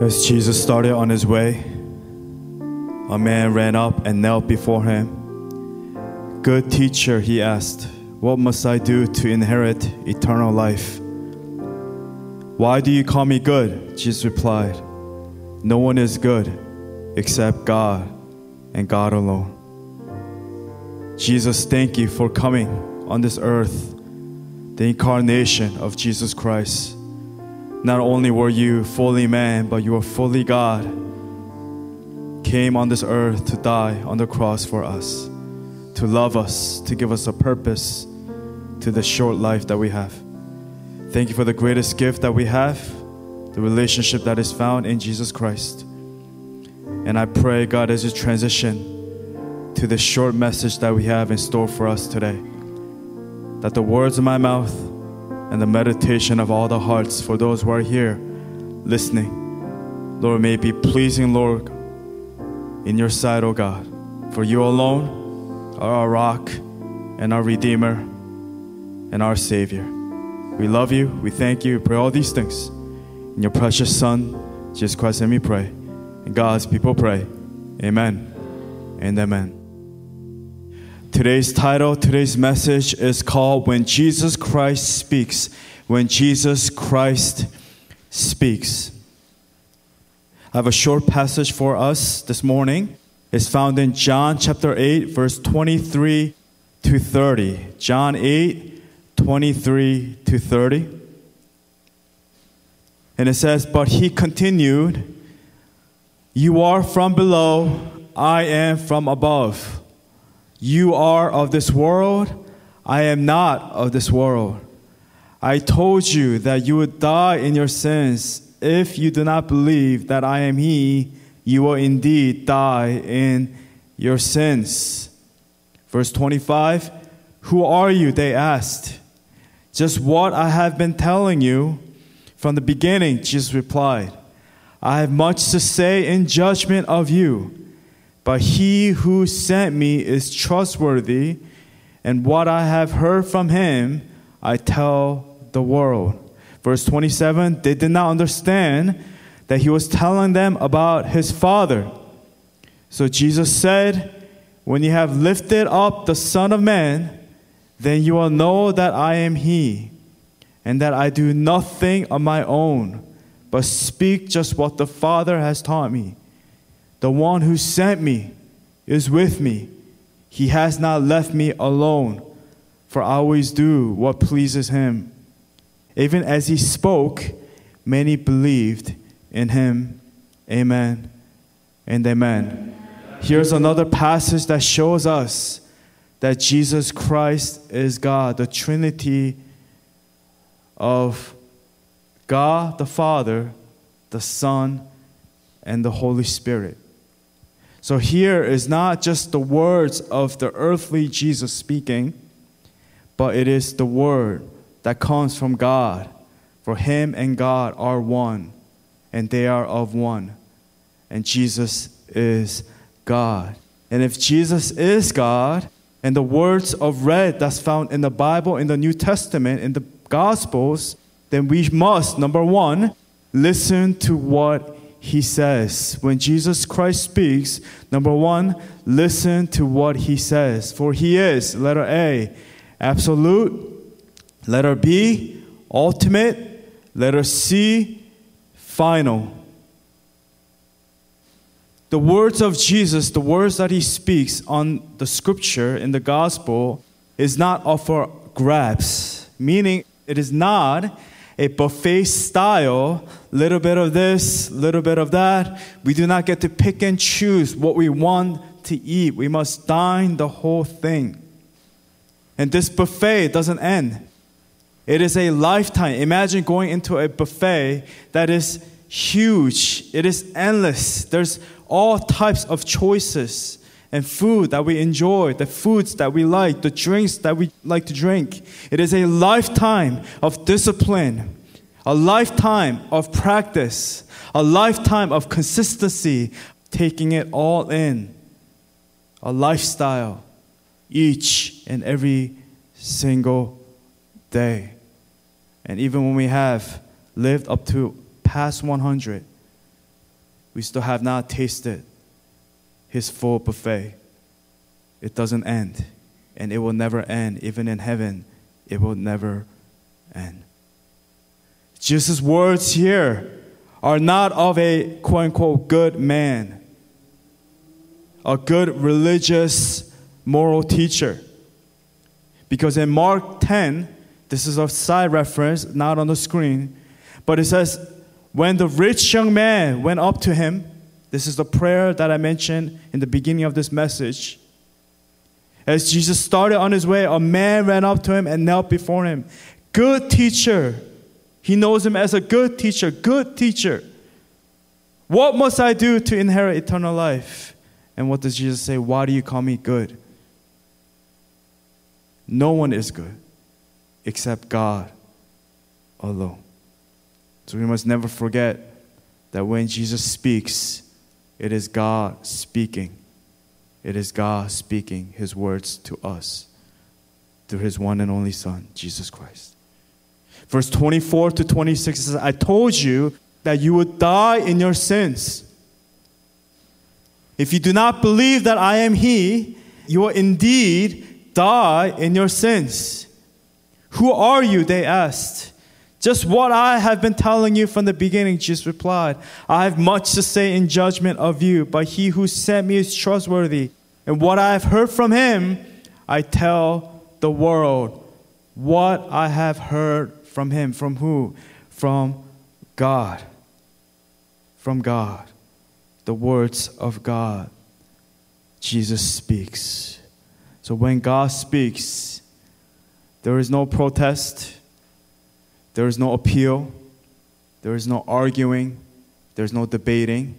As Jesus started on his way, a man ran up and knelt before him. Good teacher, he asked, what must I do to inherit eternal life? Why do you call me good? Jesus replied, No one is good except God and God alone. Jesus, thank you for coming on this earth, the incarnation of Jesus Christ. Not only were you fully man, but you were fully God, came on this earth to die on the cross for us, to love us, to give us a purpose to the short life that we have. Thank you for the greatest gift that we have, the relationship that is found in Jesus Christ. And I pray, God, as you transition to the short message that we have in store for us today, that the words of my mouth and the meditation of all the hearts for those who are here listening, Lord, may be pleasing, Lord, in your sight, O God. For you alone are our rock and our Redeemer and our Savior. We love you. We thank you. We pray all these things. In your precious Son, Jesus Christ, and we pray. And God's people pray. Amen and amen. Today's title, today's message is called When Jesus Christ Speaks. When Jesus Christ Speaks. I have a short passage for us this morning. It's found in John chapter 8, verse 23 to 30. John 8, 23 to 30. And it says, But he continued, You are from below, I am from above. You are of this world, I am not of this world. I told you that you would die in your sins. If you do not believe that I am He, you will indeed die in your sins. Verse 25 Who are you? They asked. Just what I have been telling you from the beginning, Jesus replied. I have much to say in judgment of you. But he who sent me is trustworthy, and what I have heard from him, I tell the world. Verse 27 they did not understand that he was telling them about his Father. So Jesus said, When you have lifted up the Son of Man, then you will know that I am he, and that I do nothing of my own, but speak just what the Father has taught me. The one who sent me is with me. He has not left me alone, for I always do what pleases him. Even as he spoke, many believed in him. Amen and amen. Here's another passage that shows us that Jesus Christ is God, the Trinity of God the Father, the Son, and the Holy Spirit. So here is not just the words of the earthly Jesus speaking, but it is the word that comes from God. For him and God are one, and they are of one. And Jesus is God. And if Jesus is God, and the words of red that's found in the Bible, in the New Testament, in the Gospels, then we must, number one, listen to what he says. When Jesus Christ speaks, number one, listen to what he says. For he is, letter A, absolute, letter B, ultimate, letter C, final. The words of Jesus, the words that he speaks on the scripture in the gospel, is not up for grabs, meaning it is not a buffet style, little bit of this, little bit of that. We do not get to pick and choose what we want to eat. We must dine the whole thing. And this buffet doesn't end. It is a lifetime. Imagine going into a buffet that is huge. It is endless. There's all types of choices and food that we enjoy, the foods that we like, the drinks that we like to drink. It is a lifetime of discipline, a lifetime of practice, a lifetime of consistency, taking it all in, a lifestyle each and every single day. And even when we have lived up to past 100, we still have not tasted his full buffet. It doesn't end, and it will never end. Even in heaven, it will never end. Jesus' words here are not of a quote unquote good man, a good religious moral teacher. Because in Mark 10, this is a side reference, not on the screen, but it says, When the rich young man went up to him, this is the prayer that I mentioned in the beginning of this message. As Jesus started on his way, a man ran up to him and knelt before him. Good teacher, he knows him as a good teacher, good teacher. What must I do to inherit eternal life? And what does Jesus say? Why do you call me good? No one is good except God alone. So we must never forget that when Jesus speaks, it is God speaking. It is God speaking his words to us through his one and only Son, Jesus Christ. Verse 24 to 26 says, I told you that you would die in your sins. If you do not believe that I am He, you will indeed die in your sins. Who are you? They asked. Just what I have been telling you from the beginning, Jesus replied. I have much to say in judgment of you, but he who sent me is trustworthy. And what I have heard from him, I tell the world. What I have heard from him. From who? From God. From God. The words of God. Jesus speaks. So when God speaks, there is no protest, there is no appeal, there is no arguing, there's no debating,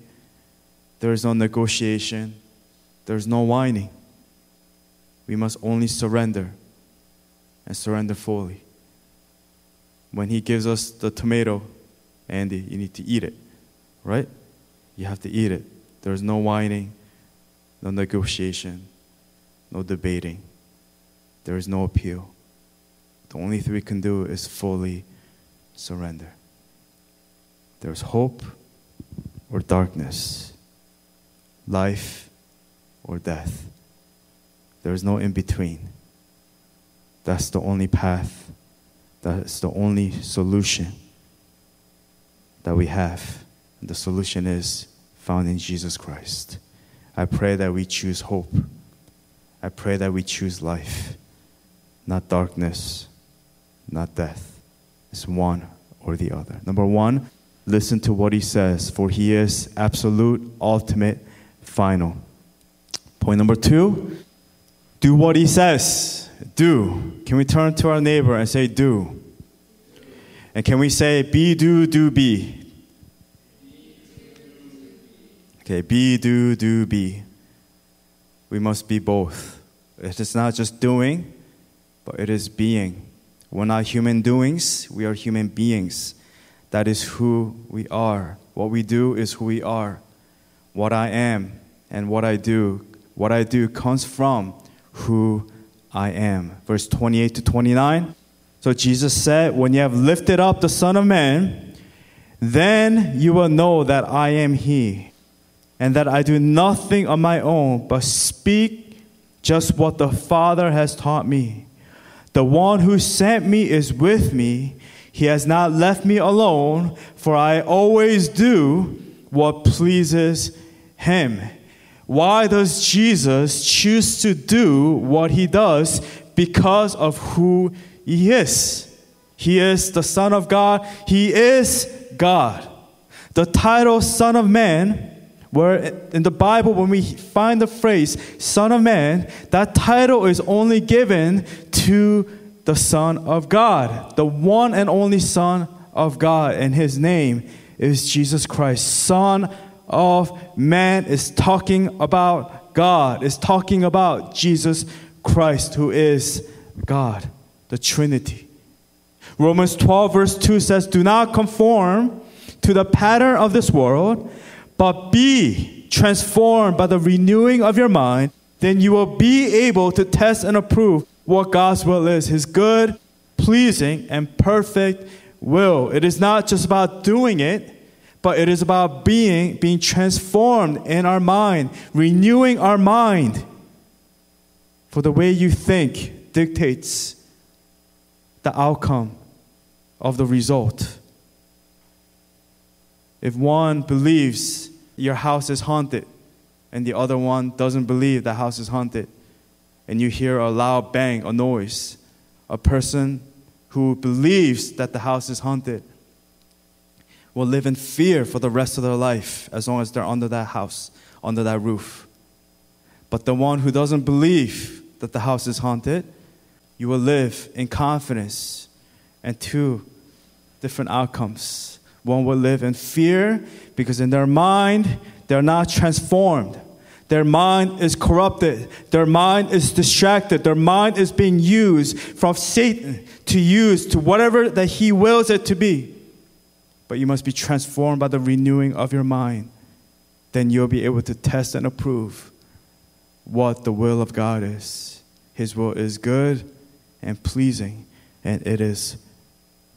there is no negotiation, there's no whining. We must only surrender and surrender fully when he gives us the tomato, Andy, you need to eat it, right? You have to eat it. There's no whining, no negotiation, no debating. There is no appeal. The only thing we can do is fully surrender. There's hope or darkness, life or death. There's no in between. That's the only path that's the only solution that we have. And the solution is found in Jesus Christ. I pray that we choose hope. I pray that we choose life, not darkness, not death. It's one or the other. Number one, listen to what he says, for he is absolute, ultimate, final. Point number two, do what he says. Do. Can we turn to our neighbor and say, do? And can we say, be, do, do, be? Okay, be, do, do, be. We must be both. It is not just doing, but it is being. We're not human doings, we are human beings. That is who we are. What we do is who we are. What I am and what I do, what I do comes from who I am. Verse 28 to 29. So Jesus said, When you have lifted up the Son of Man, then you will know that I am He, and that I do nothing on my own, but speak just what the Father has taught me. The one who sent me is with me. He has not left me alone, for I always do what pleases Him. Why does Jesus choose to do what he does? Because of who he is. He is the Son of God. He is God. The title Son of Man, where in the Bible, when we find the phrase Son of Man, that title is only given to the Son of God, the one and only Son of God, and his name is Jesus Christ, Son of man is talking about God, is talking about Jesus Christ, who is God, the Trinity. Romans 12, verse 2 says, Do not conform to the pattern of this world, but be transformed by the renewing of your mind. Then you will be able to test and approve what God's will is, his good, pleasing, and perfect will. It is not just about doing it, but it is about being being transformed in our mind, renewing our mind. For the way you think dictates the outcome of the result. If one believes your house is haunted and the other one doesn't believe the house is haunted, and you hear a loud bang, a noise, a person who believes that the house is haunted will live in fear for the rest of their life as long as they're under that house, under that roof. But the one who doesn't believe that the house is haunted, you will live in confidence and two different outcomes. One will live in fear because in their mind, they're not transformed. Their mind is corrupted. Their mind is distracted. Their mind is being used from Satan to use to whatever that he wills it to be. But you must be transformed by the renewing of your mind. Then you'll be able to test and approve what the will of God is. His will is good and pleasing, and it is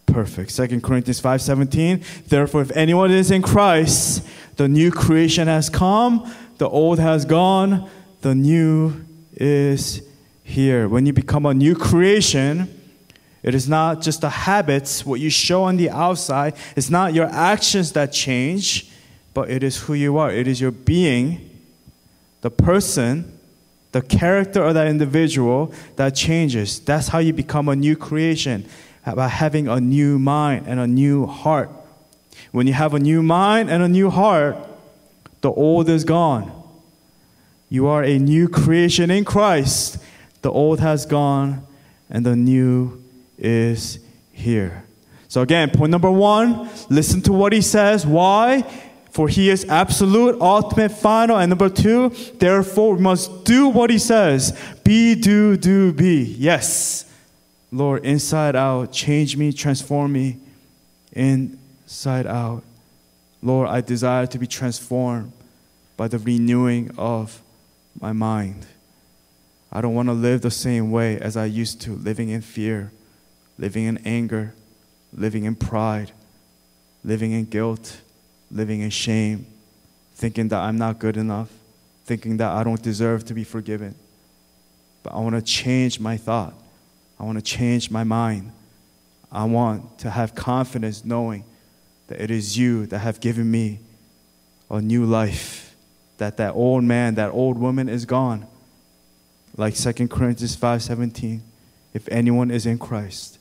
perfect. Second Corinthians 5:17 Therefore if anyone is in Christ the new creation has come the old has gone the new is here. When you become a new creation it is not just the habits what you show on the outside it's not your actions that change but it is who you are. It is your being the person the character of that individual that changes. That's how you become a new creation about having a new mind and a new heart. When you have a new mind and a new heart, the old is gone. You are a new creation in Christ. The old has gone and the new is here. So, again, point number one listen to what he says. Why? For he is absolute, ultimate, final. And number two, therefore, we must do what he says. Be, do, do, be. Yes. Lord, inside out, change me, transform me inside out. Lord, I desire to be transformed by the renewing of my mind. I don't want to live the same way as I used to, living in fear, living in anger, living in pride, living in guilt, living in shame, thinking that I'm not good enough, thinking that I don't deserve to be forgiven. But I want to change my thought. I want to change my mind. I want to have confidence knowing that it is you that have given me a new life. That that old man, that old woman is gone. Like 2 Corinthians 5:17, if anyone is in Christ,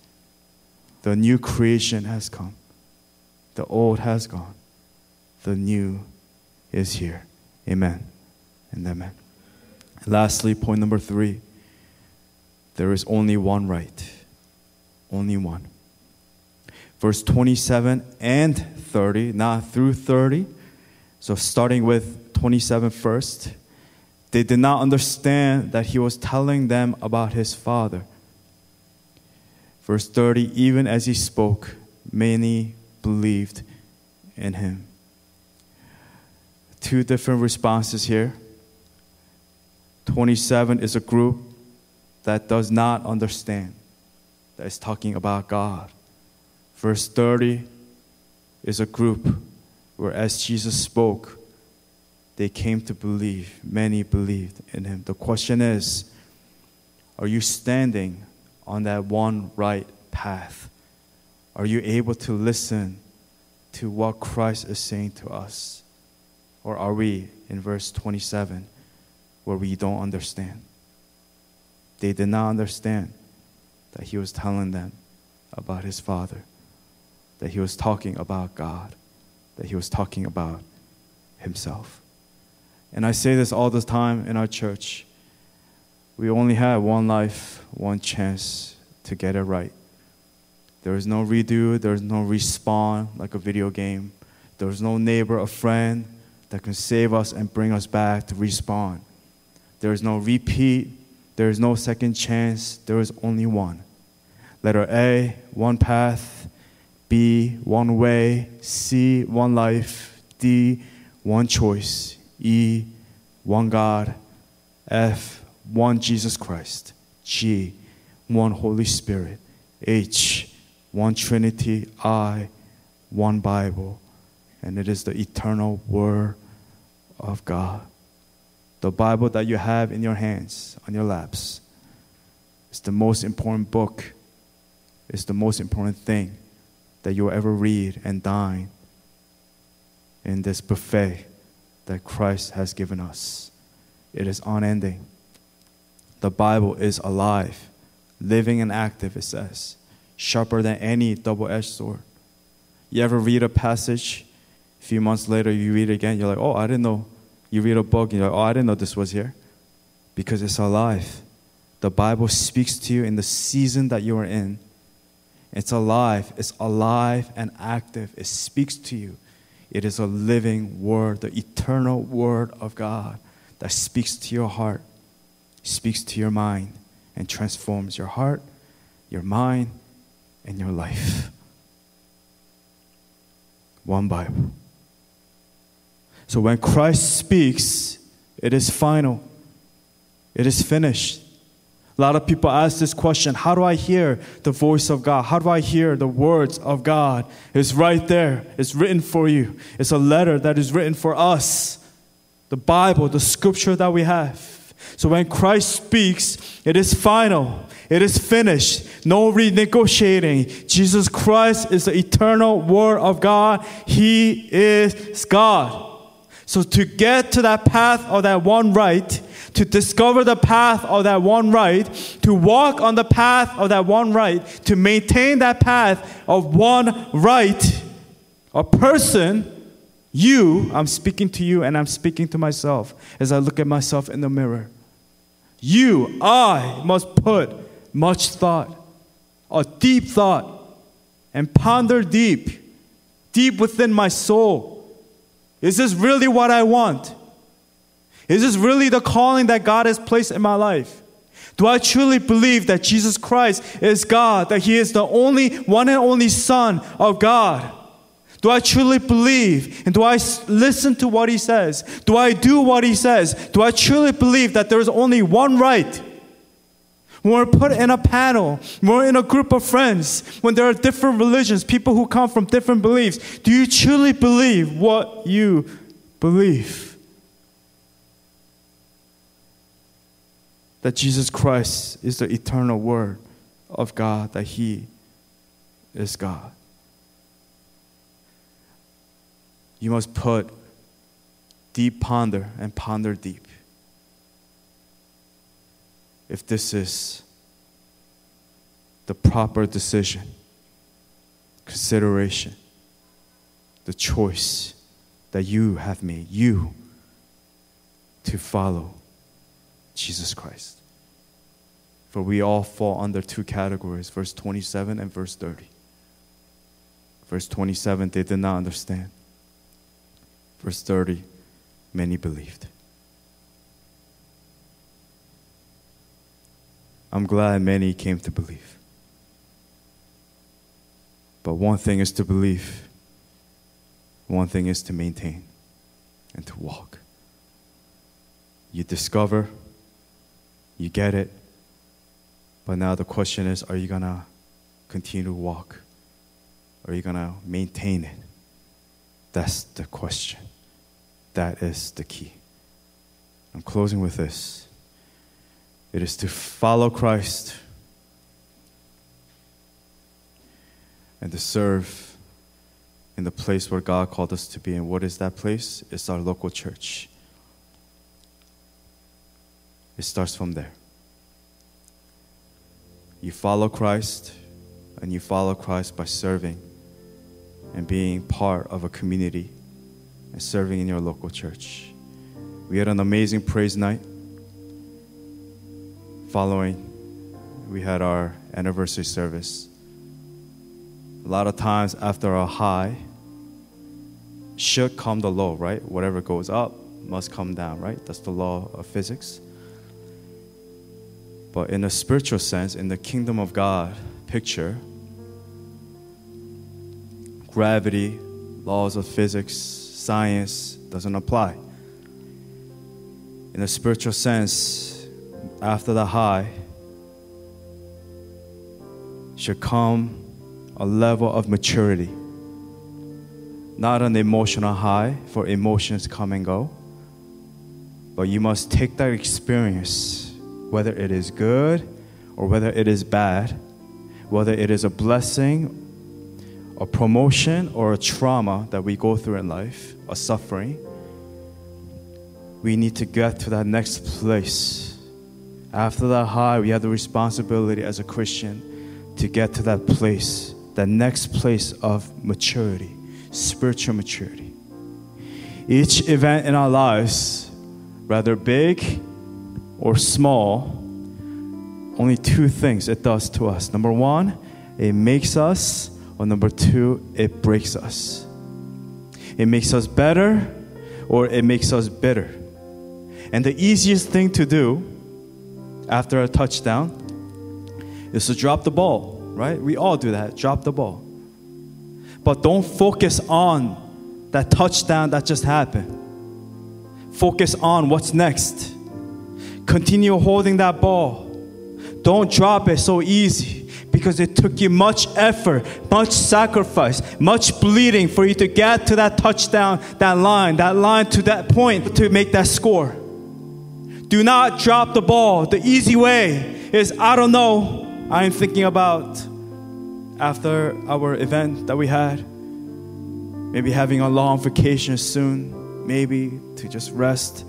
the new creation has come. The old has gone. The new is here. Amen. And amen. lastly, point number 3 there is only one right. Only one. Verse 27 and 30, not through 30. So starting with 27 first. They did not understand that he was telling them about his father. Verse 30 Even as he spoke, many believed in him. Two different responses here. 27 is a group that does not understand, that is talking about God. Verse 30 is a group where, as Jesus spoke, they came to believe. Many believed in him. The question is are you standing on that one right path? Are you able to listen to what Christ is saying to us? Or are we in verse 27 where we don't understand? They did not understand that he was telling them about his Father, that he was talking about God, that he was talking about himself. And I say this all the time in our church. We only have one life, one chance to get it right. There is no redo, there is no respawn like a video game. There is no neighbor or friend that can save us and bring us back to respawn. There is no repeat there is no second chance, there is only one. Letter A, one path. B, one way. C, one life. D, one choice. E, one God. F, one Jesus Christ. G, one Holy Spirit. H, one Trinity. I, one Bible. and it is the eternal Word of God. The Bible that you have in your hands, on your laps, is the most important book, it's the most important thing that you'll ever read and dine in this buffet that Christ has given us. It is unending. The Bible is alive, living and active, it says, sharper than any double edged sword. You ever read a passage, a few months later, you read it again, you're like, oh, I didn't know. You read a book, and you're like, oh, I didn't know this was here. Because it's alive. The Bible speaks to you in the season that you are in. It's alive, it's alive and active. It speaks to you. It is a living word, the eternal word of God that speaks to your heart, speaks to your mind, and transforms your heart, your mind, and your life. One Bible. So when Christ speaks, it is final, it is finished. A lot of people ask this question How do I hear the voice of God? How do I hear the words of God? It's right there, it's written for you. It's a letter that is written for us. The Bible, the scripture that we have. So when Christ speaks, it is final, it is finished, no renegotiating. Jesus Christ is the eternal Word of God, He is God. So to get to that path of that one right, to discover the path of that one right, to walk on the path of that one right, to maintain that path of one right, a person, you, I'm speaking to you and I'm speaking to myself as I look at myself in the mirror. You, I must put much thought, a deep thought, and ponder deep, deep within my soul. Is this really what I want? Is this really the calling that God has placed in my life? Do I truly believe that Jesus Christ is God, that He is the only, one and only Son of God? Do I truly believe and do I listen to what He says? Do I do what He says? Do I truly believe that there is only one right? When we're put in a panel, when we're in a group of friends, when there are different religions, people who come from different beliefs, do you truly believe what you believe? that Jesus Christ is the eternal Word of God, that He is God. You must put deep ponder and ponder deep. If this is the proper decision, consideration, the choice that you have made, you to follow Jesus Christ. For we all fall under two categories verse 27 and verse 30. Verse 27, they did not understand. Verse 30, many believed. I'm glad many came to believe. But one thing is to believe, one thing is to maintain and to walk. You discover you get it. But now the question is are you going to continue to walk? Are you going to maintain it? That's the question. That is the key. I'm closing with this it is to follow Christ and to serve in the place where God called us to be. And what is that place? It's our local church. It starts from there. You follow Christ, and you follow Christ by serving and being part of a community and serving in your local church. We had an amazing praise night. Following, we had our anniversary service. A lot of times after a high, should come the low, right? Whatever goes up must come down, right? That's the law of physics. But in a spiritual sense, in the kingdom of God picture, gravity, laws of physics, science doesn't apply. In a spiritual sense, after the high, should come a level of maturity not an emotional high, for emotions come and go. But you must take that experience, whether it is good or whether it is bad, whether it is a blessing, a promotion, or a trauma that we go through in life, a suffering. We need to get to that next place. After that high, we have the responsibility as a Christian to get to that place, that next place of maturity, spiritual maturity. Each event in our lives, whether big or small, only two things it does to us. Number one, it makes us, or number two, it breaks us. It makes us better, or it makes us bitter. And the easiest thing to do after a touchdown is to drop the ball, right? We all do that, drop the ball. But don't focus on that touchdown that just happened. Focus on what's next. Continue holding that ball. Don't drop it so easy because it took you much effort, much sacrifice, much bleeding for you to get to that touchdown, that line, that line to that point to make that score. Do not drop the ball. The easy way is I don't know. I'm thinking about after our event that we had, maybe having a long vacation soon, maybe to just rest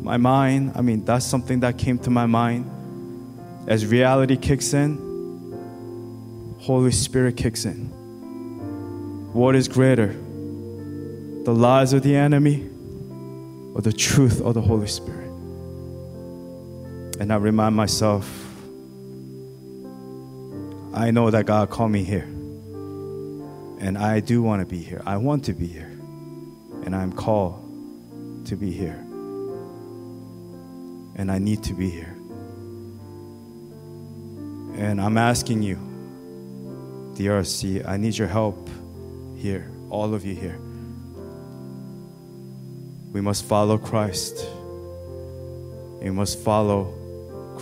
my mind. I mean, that's something that came to my mind. As reality kicks in, Holy Spirit kicks in. What is greater? The lies of the enemy or the truth of the Holy Spirit? And I remind myself, I know that God called me here. And I do want to be here. I want to be here. And I'm called to be here. And I need to be here. And I'm asking you, DRC, I need your help here, all of you here. We must follow Christ. We must follow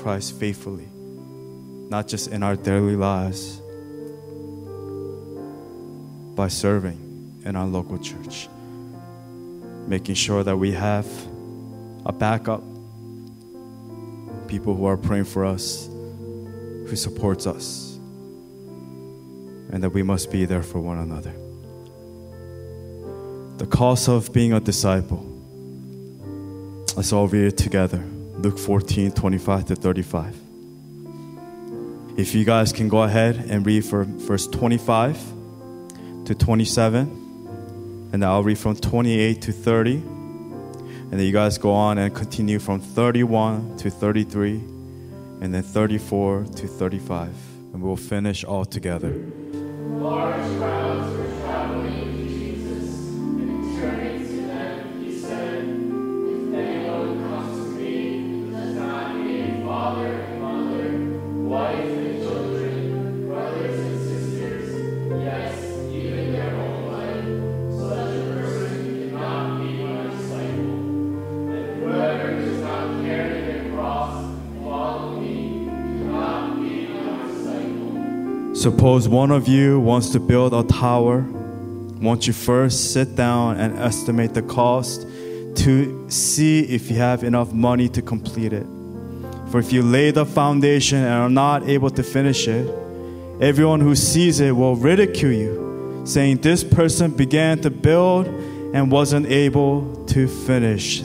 Christ faithfully, not just in our daily lives, by serving in our local church, making sure that we have a backup, people who are praying for us, who supports us, and that we must be there for one another. The cost of being a disciple. Let's all read it together. Luke 14, 25 to 35. If you guys can go ahead and read from verse 25 to 27, and I'll read from 28 to 30. And then you guys go on and continue from 31 to 33, and then 34 to 35. And we'll finish all together. Suppose one of you wants to build a tower. Won't you first sit down and estimate the cost to see if you have enough money to complete it? For if you lay the foundation and are not able to finish it, everyone who sees it will ridicule you, saying, This person began to build and wasn't able to finish.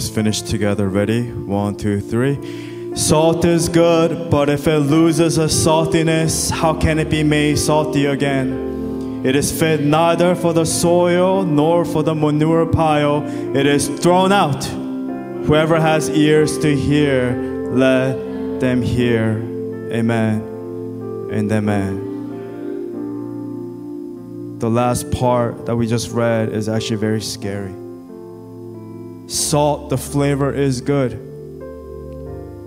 Let's finish together. Ready? One, two, three. Salt is good, but if it loses its saltiness, how can it be made salty again? It is fit neither for the soil nor for the manure pile. It is thrown out. Whoever has ears to hear, let them hear. Amen and amen. The last part that we just read is actually very scary. Salt, the flavor is good.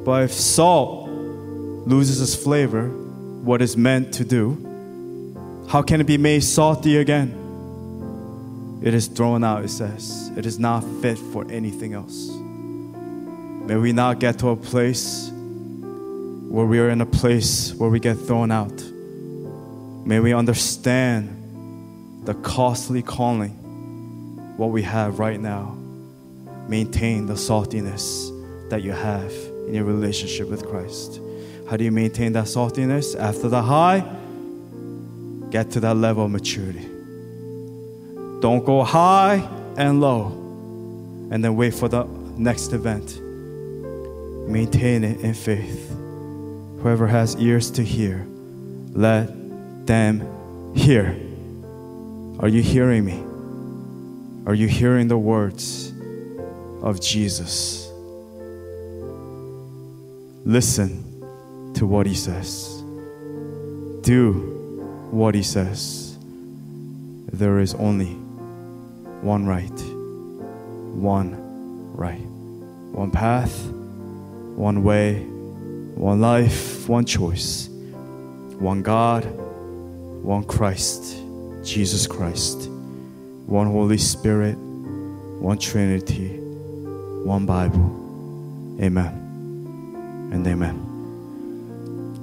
But if salt loses its flavor, what it's meant to do, how can it be made salty again? It is thrown out, it says. It is not fit for anything else. May we not get to a place where we are in a place where we get thrown out. May we understand the costly calling, what we have right now. Maintain the saltiness that you have in your relationship with Christ. How do you maintain that saltiness? After the high, get to that level of maturity. Don't go high and low and then wait for the next event. Maintain it in faith. Whoever has ears to hear, let them hear. Are you hearing me? Are you hearing the words of Jesus? Listen to what he says. Do what he says. There is only one right, one right, one path, one way, one life, one choice, one God, one Christ, Jesus Christ, one Holy Spirit, one Trinity, one Bible. Amen and amen.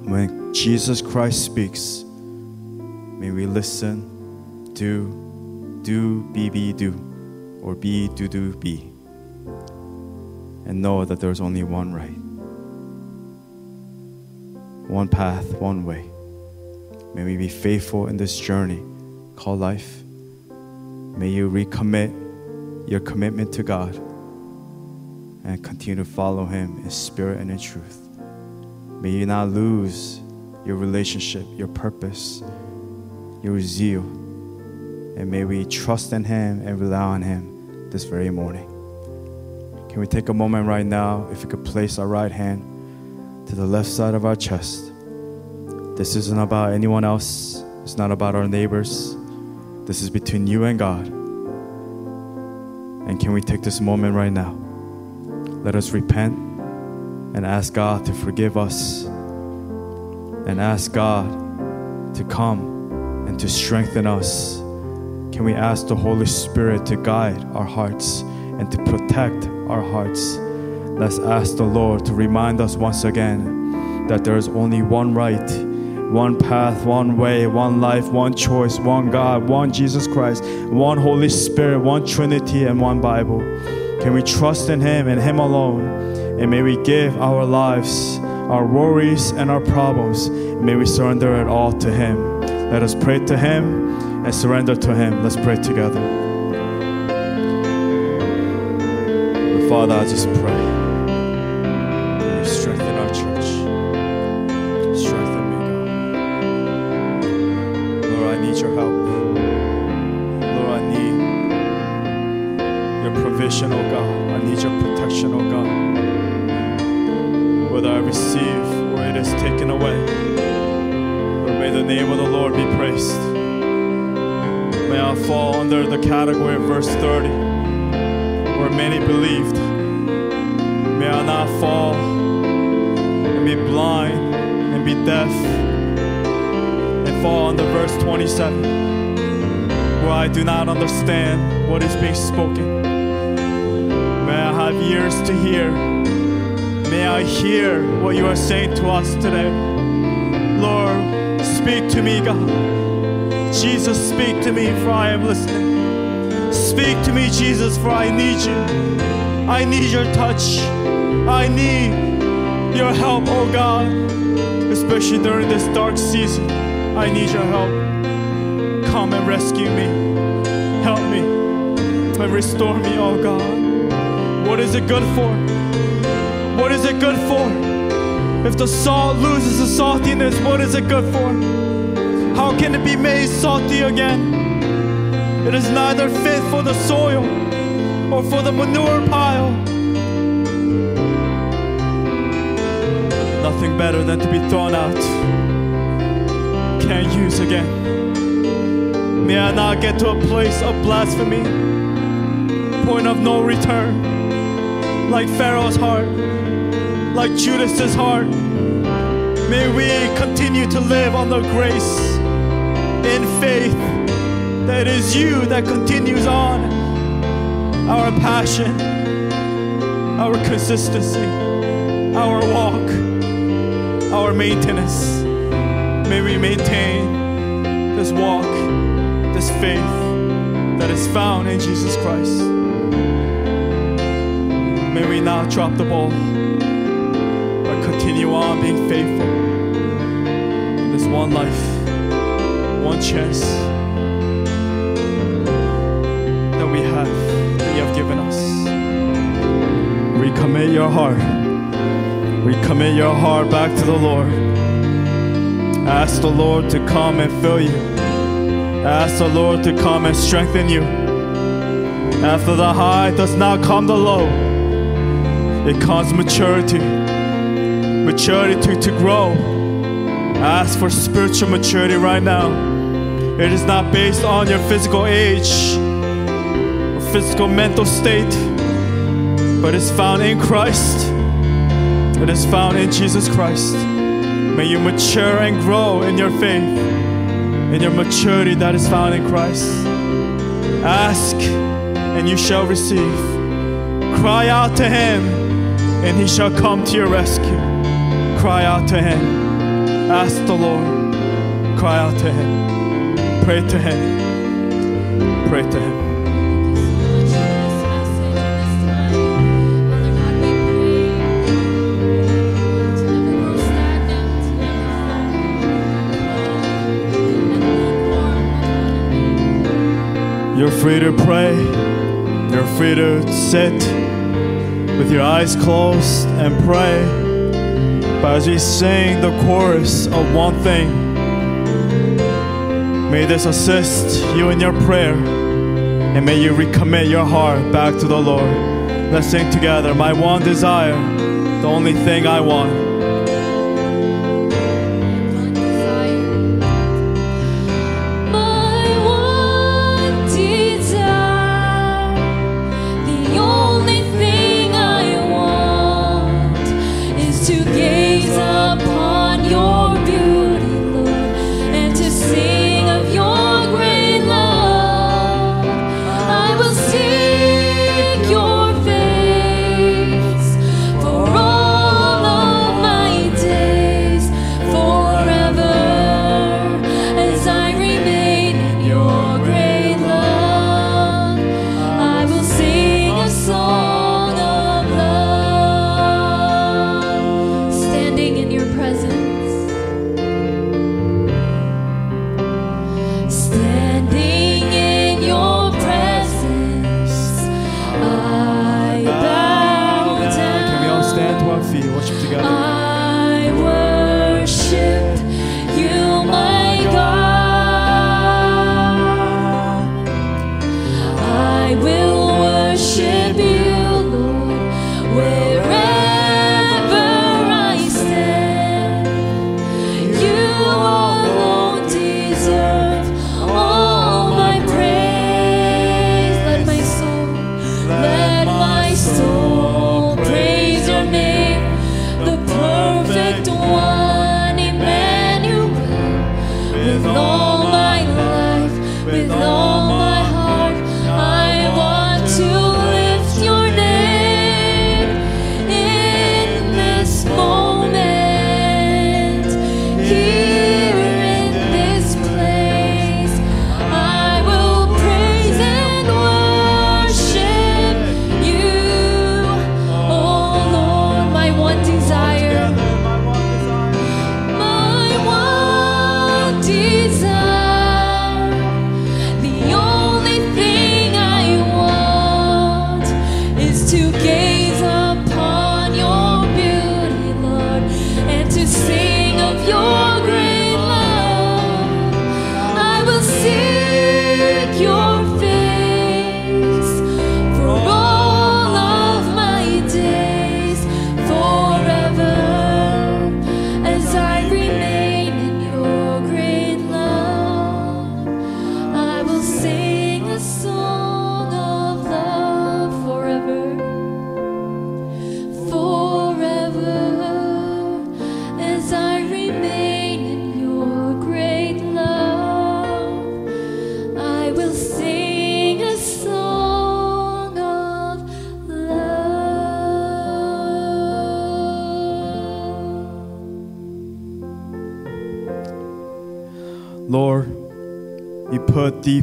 When Jesus Christ speaks, may we listen, do, do, be, be, do, or be, do, do, be, and know that there's only one right, one path, one way. May we be faithful in this journey called life. May you recommit your commitment to God and continue to follow Him in spirit and in truth. May you not lose your relationship, your purpose, your zeal. And may we trust in Him and rely on Him this very morning. Can we take a moment right now, if you could place our right hand to the left side of our chest? This isn't about anyone else, it's not about our neighbors. This is between you and God. And can we take this moment right now? Let us repent and ask God to forgive us and ask God to come and to strengthen us. Can we ask the Holy Spirit to guide our hearts and to protect our hearts? Let's ask the Lord to remind us once again that there is only one right, one path, one way, one life, one choice, one God, one Jesus Christ, one Holy Spirit, one Trinity, and one Bible. Can we trust in Him and Him alone? And may we give our lives, our worries, and our problems, may we surrender it all to Him. Let us pray to Him and surrender to Him. Let's pray together. Father, I just pray today. Lord, speak to me, God. Jesus, speak to me, for I am listening. Speak to me, Jesus, for I need you. I need your touch. I need your help, oh God. Especially during this dark season. I need your help. Come and rescue me. Help me and restore me, oh God. What is it good for? What is it good for? If the salt loses its saltiness, what is it good for? How can it be made salty again? It is neither fit for the soil or for the manure pile. Nothing better than to be thrown out. Can't use again. May I not get to a place of blasphemy, point of no return, like Pharaoh's heart, like Judas's heart. May we continue to live on the grace in faith that is you that continues on our passion, our consistency, our walk, our maintenance. May we maintain this walk, this faith that is found in Jesus Christ. May we not drop the ball, continue on being faithful in this one life, one chance that we have, that you have given us. Recommit your heart. Recommit your heart back to the Lord. Ask the Lord to come and fill you. Ask the Lord to come and strengthen you. After the high does not come the low, it comes maturity. Maturity to, to grow. Ask for spiritual maturity right now. It is not based on your physical age or physical mental state, but it's found in Christ. It is found in Jesus Christ. May you mature and grow in your faith, in your maturity that is found in Christ. Ask and you shall receive. Cry out to Him and He shall come to your rescue. Cry out to Him. Ask the Lord. Cry out to Him. Pray to Him. Pray to Him. You're free to pray. You're free to sit with your eyes closed and pray. But as we sing the chorus of one thing, may this assist you in your prayer and may you recommit your heart back to the Lord. Let's sing together. My one desire, the only thing I want.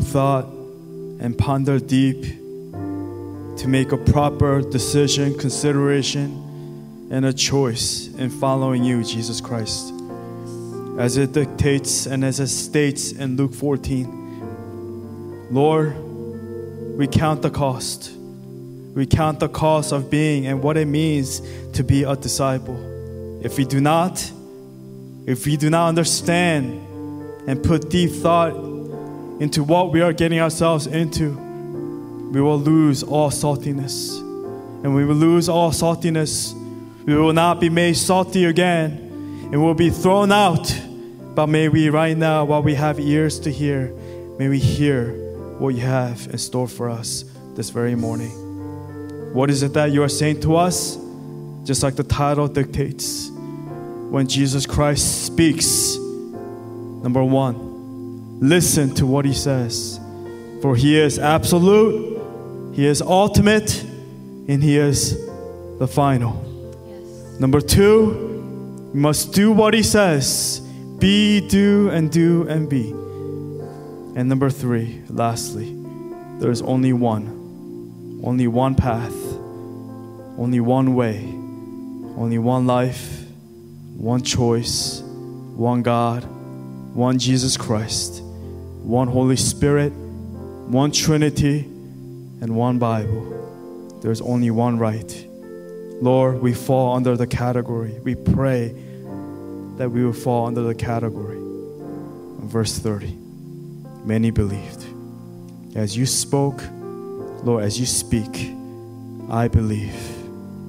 Thought and ponder deep to make a proper decision, consideration, and a choice in following you, Jesus Christ. As it dictates and as it states in Luke 14, Lord, we count the cost. We count the cost of being and what it means to be a disciple. If we do not, if we do not understand and put deep thought into what we are getting ourselves into, we will lose all saltiness. And we will lose all saltiness. We will not be made salty again and we will be thrown out. But may we, right now, while we have ears to hear, may we hear what you have in store for us this very morning. What is it that you are saying to us? Just like the title dictates. When Jesus Christ speaks, number one, listen to what he says. For he is absolute, he is ultimate, and he is the final. Yes. Number two, you must do what he says. Be, do, and do, and be. And number three, lastly, there is only one, only one path, only one way, only one life, one choice, one God, one Jesus Christ, one Holy Spirit, one Trinity, and one Bible. There's only one right. Lord, we fall under the category. We pray that we will fall under the category. Verse 30 Many believed. As you spoke, Lord, as you speak, I believe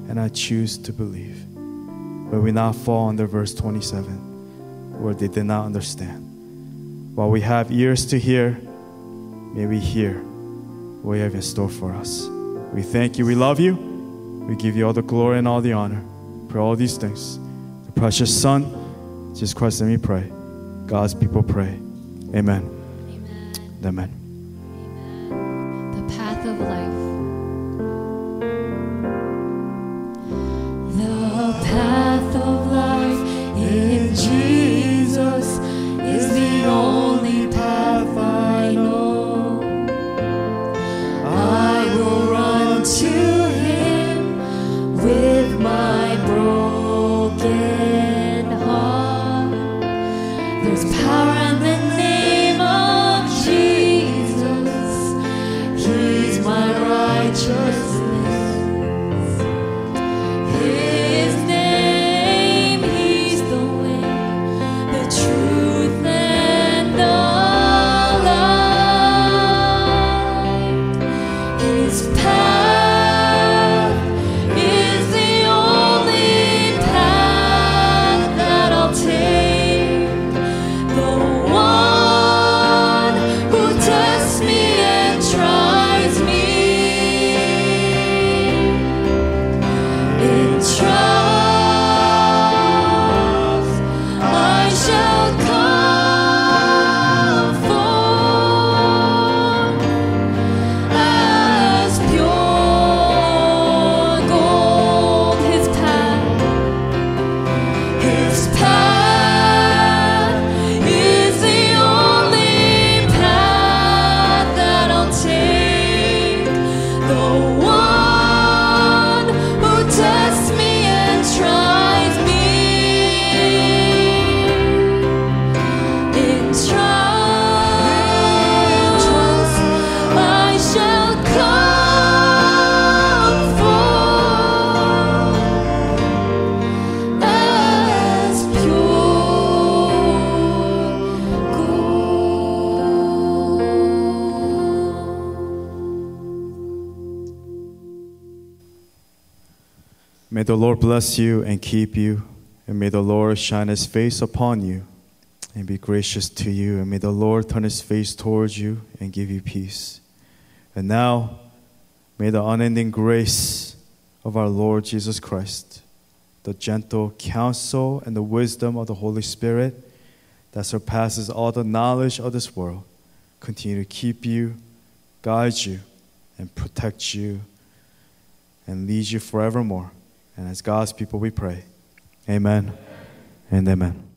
and I choose to believe. But we now fall under verse 27, where they did not understand. While we have ears to hear, may we hear what you have in store for us. We thank you. We love you. We give you all the glory and all the honor for all these things. The precious Son, Jesus Christ, let me pray. God's people pray. Amen. Amen. Amen. The Lord bless you and keep you, and may the Lord shine his face upon you and be gracious to you, and may the Lord turn his face towards you and give you peace. And now, may the unending grace of our Lord Jesus Christ, the gentle counsel and the wisdom of the Holy Spirit that surpasses all the knowledge of this world, continue to keep you, guide you, and protect you, and lead you forevermore. And as God's people, we pray. Amen and amen.